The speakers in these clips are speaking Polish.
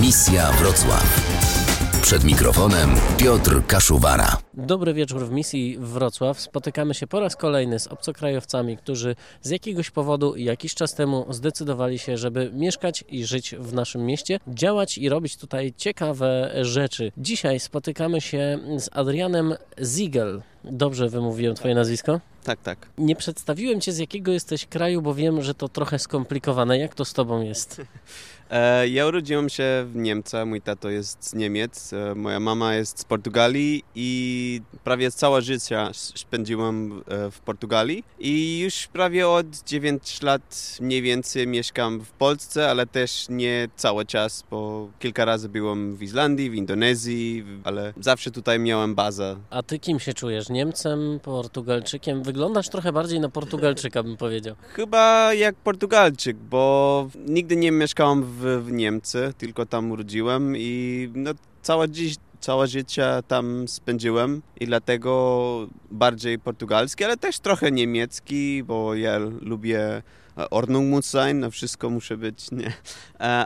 Misja Wrocław. Przed mikrofonem Piotr Kaszuwara. Dobry wieczór w misji Wrocław. Spotykamy się po raz kolejny z obcokrajowcami, którzy z jakiegoś powodu jakiś czas temu zdecydowali się, żeby mieszkać i żyć w naszym mieście, działać i robić tutaj ciekawe rzeczy. Dzisiaj spotykamy się z Adrianem Ziegel. Dobrze wymówiłem Twoje nazwisko? Tak, tak. Nie przedstawiłem Cię z jakiego jesteś kraju, bo wiem, że to trochę skomplikowane. Jak to z Tobą jest? E, ja urodziłem się w Niemczech, mój tato jest z Niemiec, e, moja mama jest z Portugalii i prawie całe życie spędziłem e, w Portugalii i już prawie od 9 lat mniej więcej mieszkam w Polsce, ale też nie cały czas, bo kilka razy byłem w Islandii, w Indonezji, ale zawsze tutaj miałem bazę. A Ty kim się czujesz? Niemcem, Portugalczykiem? Wyglądasz trochę bardziej na Portugalczyka, bym powiedział. Chyba jak Portugalczyk, bo nigdy nie mieszkałem w, w Niemcy, tylko tam urodziłem i no, całe dziś całe życie tam spędziłem i dlatego bardziej portugalski, ale też trochę niemiecki, bo ja lubię Ordnung muss sein, no wszystko musi być, nie?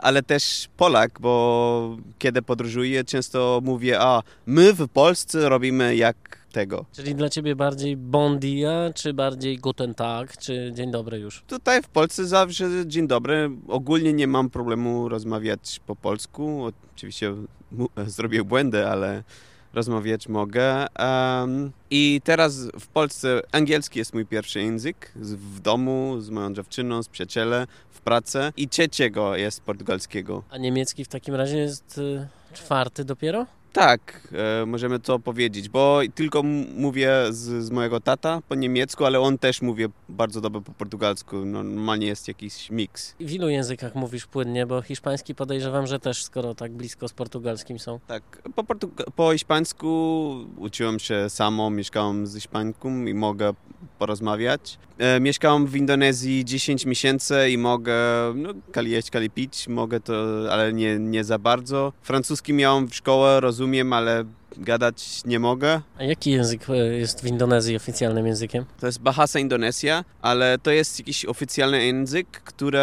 Ale też Polak, bo kiedy podróżuję, często mówię, a my w Polsce robimy jak tego. Czyli dla ciebie bardziej bon dia, czy bardziej guten tag, czy dzień dobry już? Tutaj w Polsce zawsze dzień dobry. Ogólnie nie mam problemu rozmawiać po polsku. Oczywiście zrobię błędy, ale rozmawiać mogę. Um, I teraz w Polsce angielski jest mój pierwszy język. W domu, z moją dziewczyną, z przyjacielem, w pracy. I trzeciego jest portugalskiego. A niemiecki w takim razie jest y, czwarty dopiero? Tak, e, możemy to powiedzieć, bo tylko mówię z, z, mojego tata po niemiecku, ale on też mówi bardzo dobrze po portugalsku. Normalnie jest jakiś miks. W ilu językach mówisz płynnie? Bo hiszpański podejrzewam, że też, skoro tak blisko z portugalskim są. Tak, po, po hiszpańsku uczyłem się samo, mieszkałem z hiszpańką i mogę porozmawiać. E, mieszkałem w Indonezji 10 miesięcy i mogę, no, kali jeść, kali pić, mogę to, ale nie, nie za bardzo. Francuski miałem w szkole, rozumiem, ale gadać nie mogę. A jaki język e, jest w Indonezji oficjalnym językiem? To jest Bahasa Indonesia, ale to jest jakiś oficjalny język, który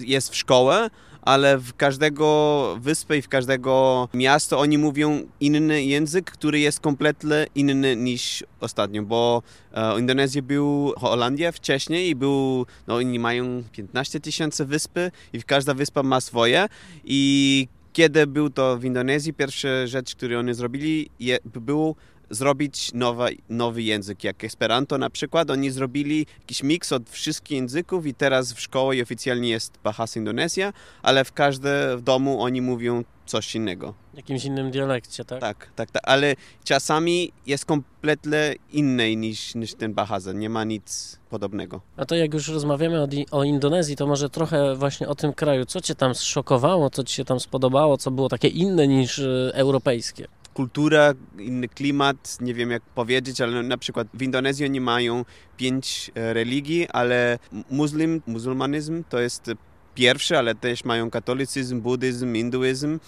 jest w szkole, ale w każdego wyspę i w każdego miasto oni mówią inny język, który jest kompletnie inny niż ostatnio, bo e, Indonezja był Holandia wcześniej i był, no oni mają 15 tysięcy wyspy i każda wyspa ma swoje i kiedy był to w Indonezji, pierwsza rzecz, którą oni zrobili, je, był zrobić nowa, nowy język, jak Esperanto na przykład. Oni zrobili jakiś miks od wszystkich języków i teraz w szkole oficjalnie jest Bahasa Indonezja, ale w każdym domu oni mówią coś innego. Jakimś innym dialekcie, tak? Tak, tak, tak. ale czasami jest kompletnie inny niż, niż ten Bahasa. Nie ma nic podobnego. A to jak już rozmawiamy o, o Indonezji, to może trochę właśnie o tym kraju. Co cię tam zszokowało, co ci się tam spodobało, co było takie inne niż y, europejskie? Kultura, inny klimat, nie wiem jak powiedzieć, ale na przykład w Indonezji oni mają pięć e, religii, ale muslim, muzułmanizm to jest pierwszy, ale też mają katolicyzm, buddyzm, hinduizm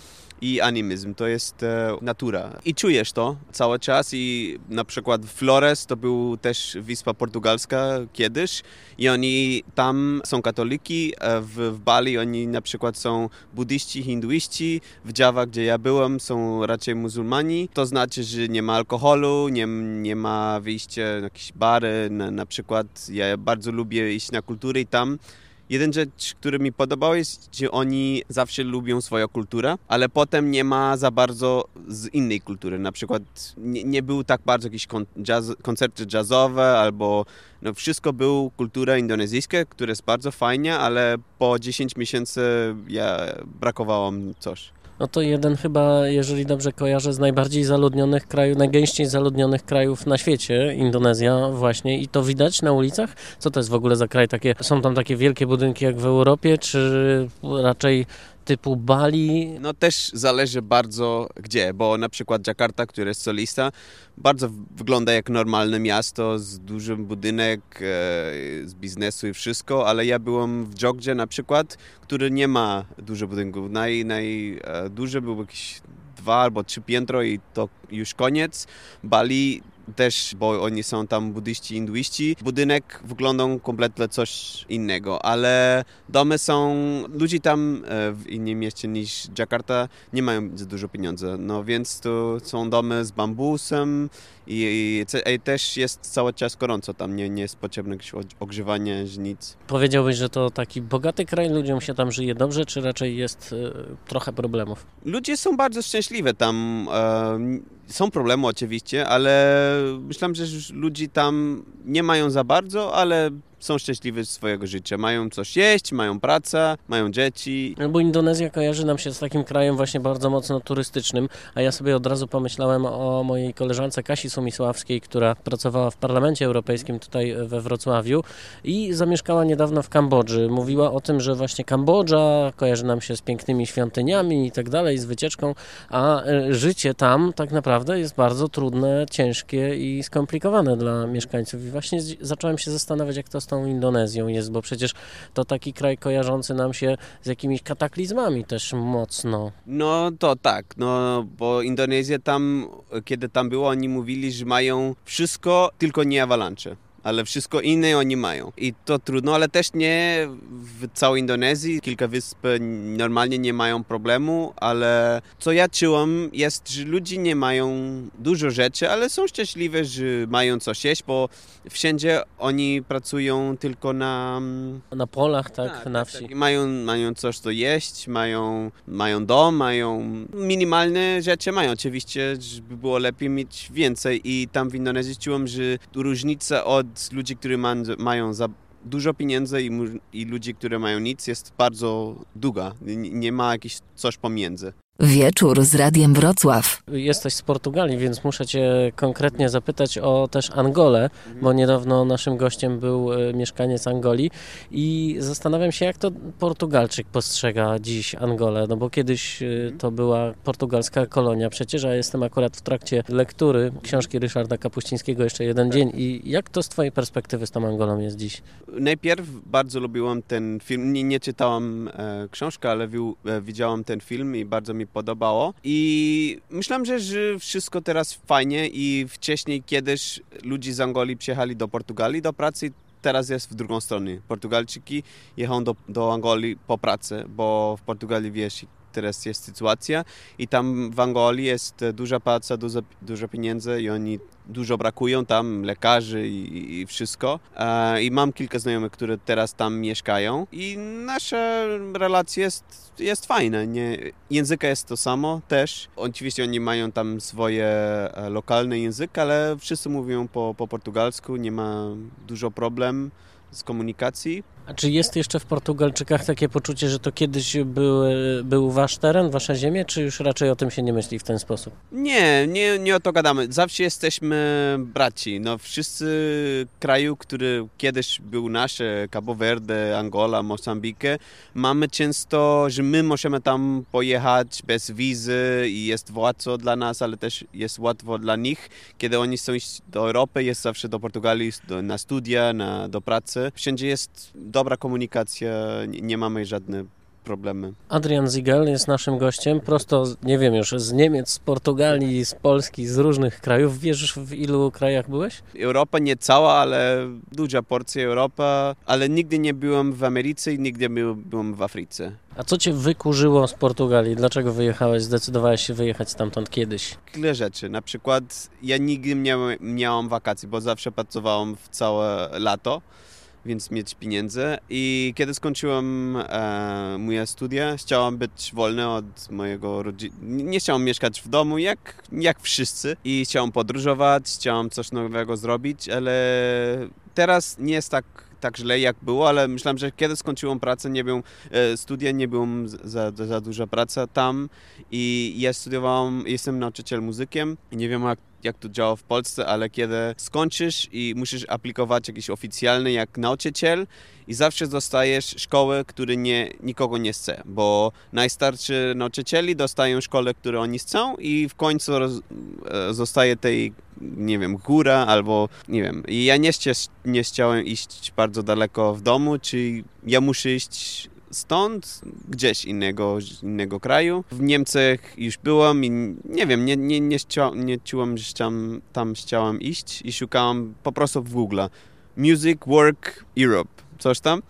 i animizm, to jest e, natura. I czujesz to cały czas i na przykład Flores to był też wyspa portugalska kiedyś i oni tam są katoliki, w, w Bali oni na przykład są buddyści, hinduiści, w Java, gdzie ja byłem, są raczej muzułmani. To znaczy, że nie ma alkoholu, nie, nie ma wyjścia na jakieś bary, na, na przykład ja bardzo lubię iść na kulturę i tam Jeden rzecz, który mi podobał jest, że oni zawsze lubią swoją kulturę, ale potem nie ma za bardzo z innej kultury. Na przykład nie, nie był tak bardzo jakieś kon, jazz, koncerty jazzowe albo no wszystko był kultura indonezyjska, która jest bardzo fajnie, ale po 10 miesięcy ja brakowało coś. No to jeden chyba, jeżeli dobrze kojarzę, z najbardziej zaludnionych krajów, najgęściej zaludnionych krajów na świecie, Indonezja właśnie i to widać na ulicach? Co to jest w ogóle za kraj? Takie, są tam takie wielkie budynki jak w Europie, czy raczej typu Bali? No też zależy bardzo gdzie, bo na przykład Jakarta, który jest solista, bardzo wygląda jak normalne miasto z dużym budynek, e, z biznesu i wszystko, ale ja byłem w Jogdzie na przykład, który nie ma dużo budynków. Naj, naj, e, był jakieś dwa albo trzy piętro i to już koniec. Bali też, bo oni są tam buddyści, hinduiści. Budynek wygląda kompletnie coś innego, ale domy są, ludzie tam e, w innym mieście niż Jakarta nie mają za dużo pieniędzy, no więc to są domy z bambusem i, i, i też jest cały czas gorąco tam, nie, nie jest potrzebne jakieś ogrzewanie, nic. Powiedziałbyś, że to taki bogaty kraj, ludziom się tam żyje dobrze, czy raczej jest y, trochę problemów? Ludzie są bardzo szczęśliwi tam. E, są problemy oczywiście, ale myślę, że ludzi tam nie mają za bardzo, ale są szczęśliwi z swojego życia. Mają coś jeść, mają pracę, mają dzieci. No bo Indonezja kojarzy nam się z takim krajem właśnie bardzo mocno turystycznym, a ja sobie od razu pomyślałem o mojej koleżance Kasi Sumisławskiej, która pracowała w Parlamencie Europejskim tutaj we Wrocławiu i zamieszkała niedawno w Kambodży. Mówiła o tym, że właśnie Kambodża kojarzy nam się z pięknymi świątyniami i tak dalej, z wycieczką, a e, życie tam tak naprawdę jest bardzo trudne, ciężkie i skomplikowane dla mieszkańców. I właśnie zacząłem się zastanawiać, jak to z tą Indonezją jest, bo przecież to taki kraj kojarzący nam się z jakimiś kataklizmami też mocno. No to tak, no bo Indonezja tam, kiedy tam było, oni mówili, że mają wszystko, tylko nie awalancze ale wszystko inne oni mają. I to trudno, ale też nie w całej Indonezji. Kilka wysp normalnie nie mają problemu, ale co ja czułem jest, że ludzie nie mają dużo rzeczy, ale są szczęśliwi, że mają coś jeść, bo wszędzie oni pracują tylko na... Na polach, tak, tak na tak, wsi. Tak. Mają, mają coś do jeść, mają, mają dom, mają minimalne rzeczy mają. Oczywiście, żeby było lepiej mieć więcej i tam w Indonezji czułem, że różnica od ludzi, którzy ma, mają za dużo pieniędzy i, i ludzi, którzy mają nic, jest bardzo długa. Nie, nie ma jakiś coś pomiędzy. Wieczór z Radiem Wrocław. Jesteś z Portugalii, więc muszę Cię konkretnie zapytać o też Angolę, bo niedawno naszym gościem był e, mieszkaniec Angolii i zastanawiam się, jak to Portugalczyk postrzega dziś Angolę, no bo kiedyś e, to była portugalska kolonia przecież, a jestem akurat w trakcie lektury książki Ryszarda Kapuścińskiego jeszcze jeden dzień i jak to z Twojej perspektywy z tą Angolą jest dziś? Najpierw bardzo lubiłam ten film, nie, nie czytałam e, książkę, ale e, widziałam ten film i bardzo mi podobało. I myślałem, że, że wszystko teraz fajnie i wcześniej kiedyś ludzie z Angolii przyjechali do Portugalii do pracy teraz jest w drugą stronę. Portugalczyki jechają do, do Angolii po pracy, bo w Portugalii wiesz, teraz jest sytuacja i tam w Angolii jest duża praca, dużo, dużo pieniędzy i oni dużo brakują tam lekarzy i, i wszystko. E, I mam kilka znajomych, które teraz tam mieszkają i nasza relacja jest, jest fajna. Nie, języka jest to samo też. Oczywiście oni mają tam swoje e, lokalne język, ale wszyscy mówią po, po portugalsku, nie ma dużo problem z komunikacji. A czy jest jeszcze w Portugalczykach takie poczucie, że to kiedyś był, był wasz teren, wasza ziemia, czy już raczej o tym się nie myśli w ten sposób? Nie, nie, nie o to gadamy. Zawsze jesteśmy braci. No, wszyscy kraju, który kiedyś był nasze, Cabo Verde, Angola, Mozambique, mamy często, że my możemy tam pojechać bez wizy i jest łatwo dla nas, ale też jest łatwo dla nich. Kiedy oni są do Europy, jest zawsze do Portugalii, do, na studia, na, do pracy. Wszędzie jest dobra komunikacja, nie mamy żadnych problemy. Adrian Ziegel jest naszym gościem, prosto, nie wiem już, z Niemiec, z Portugalii, z Polski, z różnych krajów. Wiesz, w ilu krajach byłeś? Europa nie cała, ale duża porcja Europa, ale nigdy nie byłem w Ameryce i nigdy nie byłem w Afryce. A co cię wykurzyło z Portugalii? Dlaczego wyjechałeś, zdecydowałeś się wyjechać stamtąd kiedyś? Tyle rzeczy. Na przykład ja nigdy nie miałem wakacji, bo zawsze pracowałem w całe lato więc mieć pieniędzy. I kiedy skończyłem e, moje studia, chciałem być wolny od mojego rodziny. Nie chciałem mieszkać w domu jak, jak wszyscy i chciałem podróżować, chciałem coś nowego zrobić, ale teraz nie jest tak tak źle jak było, ale myślałem, że kiedy skończyłem pracę, nie byłem, studia, nie byłem za, za duża praca tam i ja studiowałem, jestem nauczyciel muzykiem nie wiem jak jak to działa w Polsce, ale kiedy skończysz i musisz aplikować jakiś oficjalny jak nauczyciel i zawsze dostajesz szkołę, który nie, nikogo nie chce, bo najstarszy nauczycieli dostają szkołę, którą oni chcą i w końcu roz, e, zostaje tej, nie wiem, góra albo, nie wiem, i ja nie, nie chciałem iść bardzo daleko w domu, czy ja muszę iść stąd, gdzieś innego, innego kraju. W Niemczech już byłam i nie wiem, nie, nie, nie, chcia, nie czułam, że tam, tam chciałam iść i szukałam po prostu w Google. Music Work Europe, coś tam.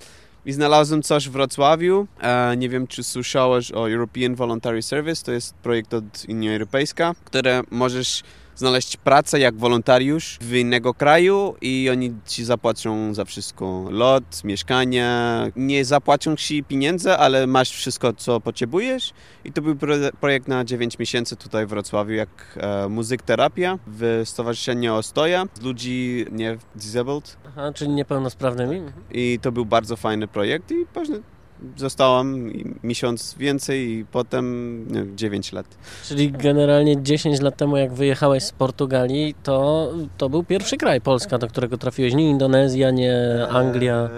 I znalazłem coś w Wrocławiu. E, nie wiem, czy słyszałeś o European Voluntary Service. To jest projekt od Unii Europejskiej, które możesz znaleźć pracę jak wolontariusz w innego kraju i oni ci zapłacą za wszystko. Lot, mieszkanie. Nie zapłacą ci pieniędzy, ale masz wszystko, co potrzebujesz. I to był projekt na 9 miesięcy tutaj w Wrocławiu, jak e, muzyk terapia w Stowarzyszeniu Ostoja ludzi nie disabled. Aha, czyli niepełnosprawnymi. I to był bardzo fajny projekt i później zostałam miesiąc więcej i potem nie, 9 lat. Czyli generalnie 10 lat temu jak wyjechałeś z Portugalii, to, to był pierwszy kraj, Polska, do którego trafiłeś. Nie Indonezja, nie Anglia. E,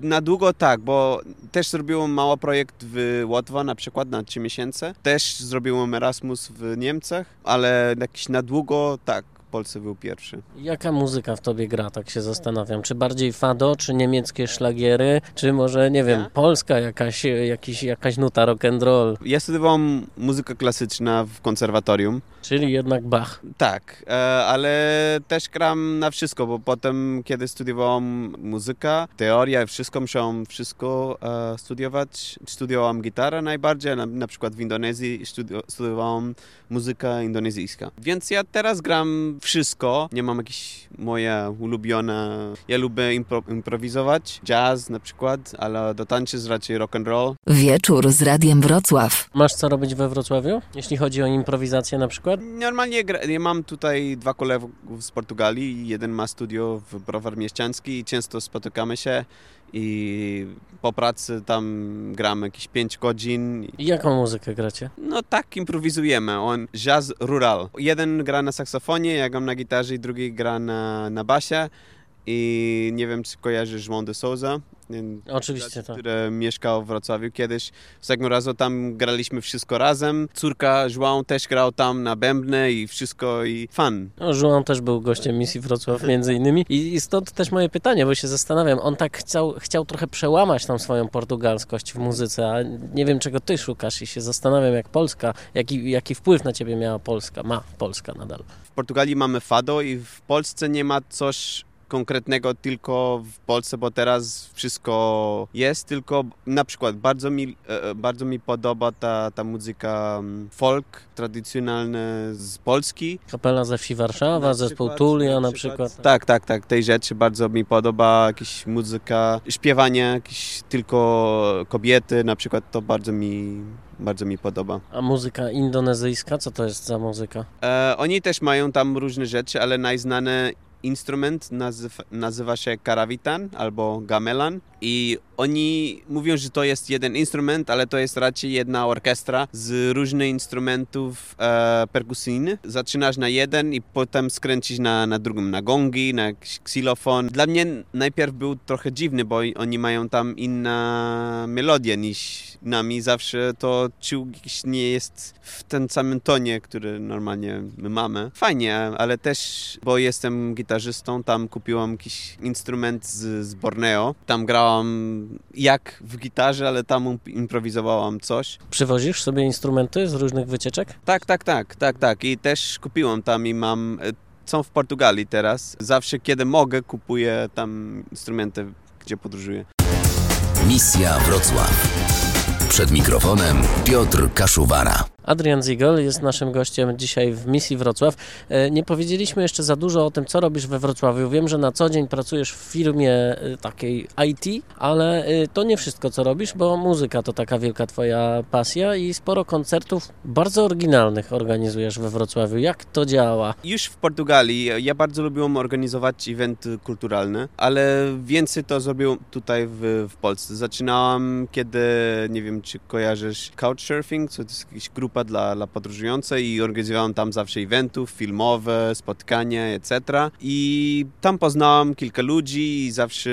na długo tak, bo też zrobiłem mały projekt w Łotwa na przykład na 3 miesiące. Też zrobiłem Erasmus w Niemczech, ale jakiś na długo tak. Polsce był pierwszy. Jaka muzyka w tobie gra, tak się zastanawiam? Czy bardziej fado, czy niemieckie szlagiery, czy może, nie wiem, polska jakaś, jakiś, jakaś nuta rock and roll? Ja studiowałem muzykę klasyczną w konserwatorium. Czyli jednak Bach. Tak, e, ale też gram na wszystko, bo potem, kiedy studiowałem muzykę, teoria, wszystko musiałem wszystko e, studiować. Studiowałem gitarę najbardziej, na, na przykład w Indonezji studiowałem muzykę indonezyjską. Więc ja teraz gram wszystko. Nie mam jakieś moje ulubione. Ja lubię impro improwizować, jazz na przykład, ale do tańczyć raczej rock and roll. Wieczór z Radiem Wrocław. Masz co robić we Wrocławiu, jeśli chodzi o improwizację na przykład? Normalnie ja mam tutaj dwa kolegów z Portugalii. Jeden ma studio w Browar Mieściański i często spotykamy się i po pracy tam gramy jakieś 5 godzin. I jaką muzykę gracie? No tak improwizujemy. On jazz rural. Jeden gra na saksofonie, ja gram na gitarze i drugi gra na, na basie. I nie wiem, czy kojarzysz João de Souza. Oczywiście, tak. Który mieszkał w Wrocławiu kiedyś. Z tego razu tam graliśmy wszystko razem. Córka João też grał tam na bębny i wszystko i fan. No, João też był gościem misji Wrocław między innymi. I, I stąd też moje pytanie, bo się zastanawiam. On tak chciał, chciał trochę przełamać tą swoją portugalskość w muzyce, a nie wiem czego ty szukasz i się zastanawiam jak Polska, jaki, jaki wpływ na ciebie miała Polska, ma Polska nadal. W Portugalii mamy fado i w Polsce nie ma coś konkretnego tylko w Polsce, bo teraz wszystko jest, tylko na przykład bardzo mi, e, e, bardzo mi podoba ta, ta muzyka mm, folk tradycjonalna z Polski. Kapela ze wsi Warszawa, zespół Tulia na przykład. Na przykład. Tak, tak, tak, tej rzeczy bardzo mi podoba, jakaś muzyka, śpiewanie, jakieś tylko kobiety na przykład, to bardzo mi bardzo mi podoba. A muzyka indonezyjska, co to jest za muzyka? E, oni też mają tam różne rzeczy, ale najznane instrument nazywa, nazywa się karawitan albo gamelan i oni mówią, że to jest jeden instrument, ale to jest raczej jedna orkiestra z różnych instrumentów e, perkusyjnych. Zaczynasz na jeden i potem skręcisz na, na drugim, na gongi, na xylofon. Dla mnie najpierw był trochę dziwny, bo oni mają tam inna melodię niż nami. Zawsze to czuł nie jest w tym samym tonie, który normalnie my mamy. Fajnie, ale też, bo jestem gitarzystą, tam kupiłam jakiś instrument z, z Borneo. Tam grałam jak w gitarze, ale tam improwizowałam coś. Przywozisz sobie instrumenty z różnych wycieczek? Tak, tak, tak, tak, tak. I też kupiłam tam i mam e, są w Portugalii teraz. Zawsze, kiedy mogę, kupuję tam instrumenty, gdzie podróżuję. Misja Wrocław. Przed mikrofonem Piotr Kaszuwara. Adrian Ziegel jest naszym gościem dzisiaj w misji Wrocław. E, nie powiedzieliśmy jeszcze za dużo o tym, co robisz we Wrocławiu. Wiem, że na co dzień pracujesz w firmie e, takiej IT, ale e, to nie wszystko, co robisz, bo muzyka to taka wielka twoja pasja i sporo koncertów bardzo oryginalnych organizujesz we Wrocławiu. Jak to działa? Już w Portugalii ja bardzo lubiłem organizować eventy kulturalne, ale więcej to zrobiłem tutaj w, w Polsce. Zaczynałam, kiedy, nie wiem, czy kojarzysz Couchsurfing, to jest jakaś grupa grupa dla, dla podróżujących i organizowałem tam zawsze eventów, filmowe, spotkania, etc. I tam poznałem kilka ludzi i zawsze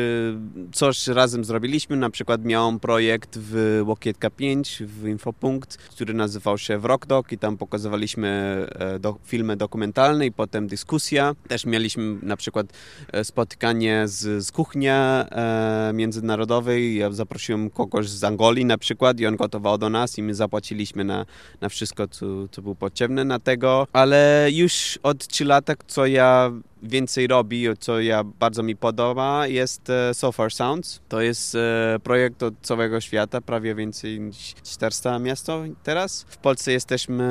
coś razem zrobiliśmy. Na przykład miałem projekt w Łokietka 5, w Infopunkt, który nazywał się Wrokdok i tam pokazywaliśmy e, do, filmy dokumentalne i potem dyskusja. Też mieliśmy na przykład e, spotykanie z, z kuchnia e, międzynarodowej. Ja zaprosiłem kogoś z Angolii na przykład i on gotował do nas i my zapłaciliśmy na, na wszystko, co, co było potrzebne na tego. Ale już od 3 lat, co ja więcej robi, co ja bardzo mi podoba, jest e, So Far Sounds. To jest e, projekt od całego świata, prawie więcej niż 400 miasto teraz. W Polsce jesteśmy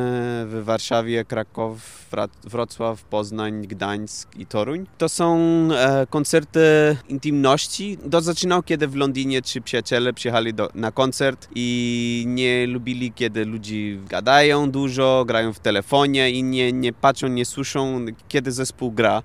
w Warszawie, Kraków, Wrocław, Poznań, Gdańsk i Toruń. To są e, koncerty intymności. To zaczynało, kiedy w Londynie trzy przyjaciele przyjechali do, na koncert i nie lubili, kiedy ludzie gadają dużo, grają w telefonie i nie, nie patrzą, nie słyszą, kiedy zespół gra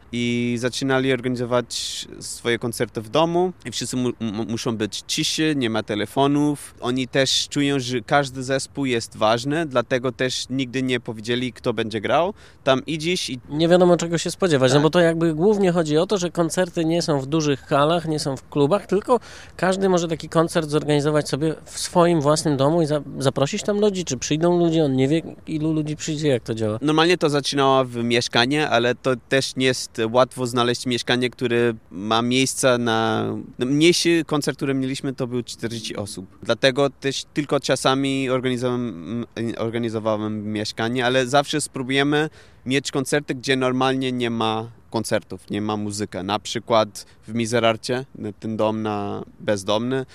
zaczynali organizować swoje koncerty w domu i wszyscy mu muszą być ciszy, nie ma telefonów. Oni też czują, że każdy zespół jest ważny, dlatego też nigdy nie powiedzieli, kto będzie grał. Tam idziesz i... Nie wiadomo czego się spodziewać, tak. no bo to jakby głównie chodzi o to, że koncerty nie są w dużych halach, nie są w klubach, tylko każdy może taki koncert zorganizować sobie w swoim własnym domu i za zaprosić tam ludzi, czy przyjdą ludzie, on nie wie ilu ludzi przyjdzie, jak to działa. Normalnie to zaczynało w mieszkanie, ale to też nie jest łatwo znaleźć mieszkanie, które ma miejsca na... Mniejszy koncert, który mieliśmy, to był 40 osób. Dlatego też tylko czasami organizowałem, organizowałem mieszkanie, ale zawsze spróbujemy mieć koncerty, gdzie normalnie nie ma koncertów, nie ma muzyki. Na przykład w Mizerarcie, ten dom na bezdomny, e,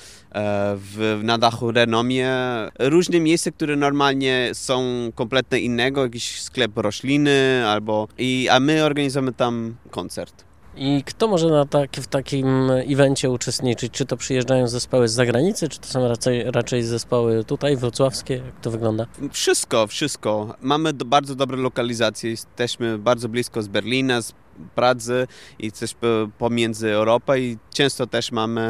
w, na dachu Renomie, różne miejsca, które normalnie są kompletnie innego, jakiś sklep rośliny albo... I, a my organizujemy tam koncert. I kto może na tak, w takim evencie uczestniczyć? Czy to przyjeżdżają zespoły z zagranicy, czy to są raczej, raczej zespoły tutaj, wrocławskie? Jak to wygląda? Wszystko, wszystko. Mamy do, bardzo dobre lokalizacje. Jesteśmy bardzo blisko z Berlina, z Pradze i też pomiędzy Europą i często też mamy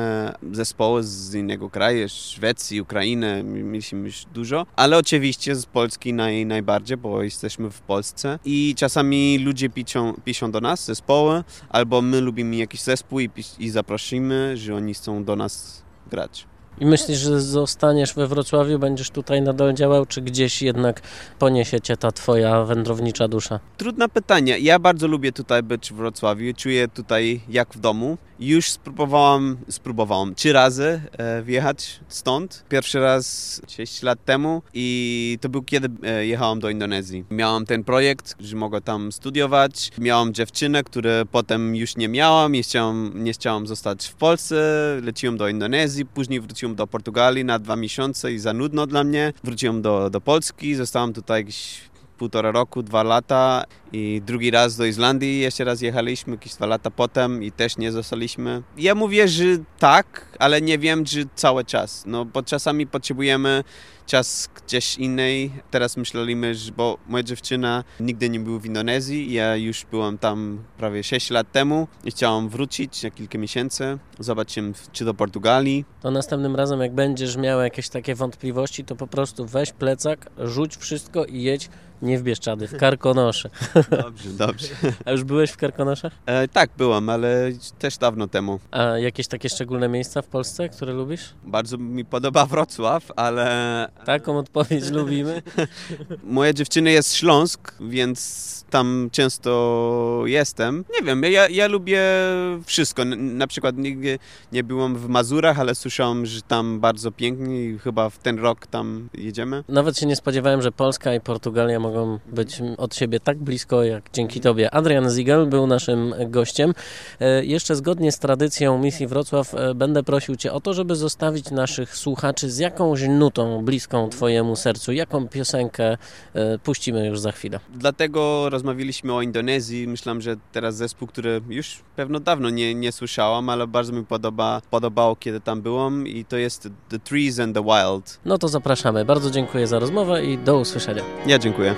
zespoły z innego kraju, Szwecji, Ukrainy, mieliśmy już dużo, ale oczywiście z Polski naj, najbardziej, bo jesteśmy w Polsce i czasami ludzie piszą, piszą do nas zespoły, albo my lubimy jakiś zespół i, i zaprosimy, że oni chcą do nas grać. I myślisz, że zostaniesz we Wrocławiu, będziesz tutaj nadal działał, czy gdzieś jednak poniesie cię ta twoja wędrownicza dusza? Trudne pytanie. Ja bardzo lubię tutaj być w Wrocławiu. Czuję tutaj jak w domu. Już spróbowałam, spróbowałam trzy razy e, wjechać stąd. Pierwszy raz 6 lat temu i to był kiedy e, jechałam do Indonezji. Miałam ten projekt, że mogę tam studiować. Miałam dziewczynę, której potem już nie miałam. Nie chciałam, nie chciałam zostać w Polsce. Leciłem do Indonezji, później wróciłem do Portugalii na dwa miesiące i za nudno dla mnie. Wróciłem do, do Polski, zostałam tutaj jakieś półtora roku, dwa lata i drugi raz do Islandii jeszcze raz jechaliśmy, jakieś dwa lata potem i też nie zostaliśmy. Ja mówię, że tak, ale nie wiem, czy cały czas, no bo czasami potrzebujemy czas gdzieś innej. Teraz myśleliśmy, że, bo moja dziewczyna nigdy nie była w Indonezji, ja już byłam tam prawie 6 lat temu i chciałam wrócić na kilka miesięcy, zobaczyć czy do Portugalii. To następnym razem jak będziesz miał jakieś takie wątpliwości, to po prostu weź plecak, rzuć wszystko i jedź nie w Bieszczady, w Karkonosze. Dobrze, dobrze. A już byłeś w Karkonoszach? E, tak, byłam, ale też dawno temu. A jakieś takie szczególne miejsca w Polsce, które lubisz? Bardzo mi podoba Wrocław, ale... Taką odpowiedź lubimy. Moja dziewczyna jest Śląsk, więc tam często jestem. Nie wiem, ja, ja lubię wszystko. Na przykład nigdy nie byłem w Mazurach, ale słyszałem, że tam bardzo pięknie i chyba w ten rok tam jedziemy. Nawet się nie spodziewałem, że Polska i Portugalia mogą być od siebie tak blisko, jak dzięki Tobie. Adrian Ziegel był naszym gościem. E, jeszcze zgodnie z tradycją misji Wrocław e, będę prosił Cię o to, żeby zostawić naszych słuchaczy z jakąś nutą bliską Twojemu sercu. Jaką piosenkę e, puścimy już za chwilę? Dlatego rozmawialiśmy o Indonezji. Myślałem, że teraz zespół, który już pewno dawno nie, nie słyszałam, ale bardzo mi podoba, podobało, kiedy tam byłam i to jest The Trees and the Wild. No to zapraszamy. Bardzo dziękuję za rozmowę i do usłyszenia. Ja dziękuję.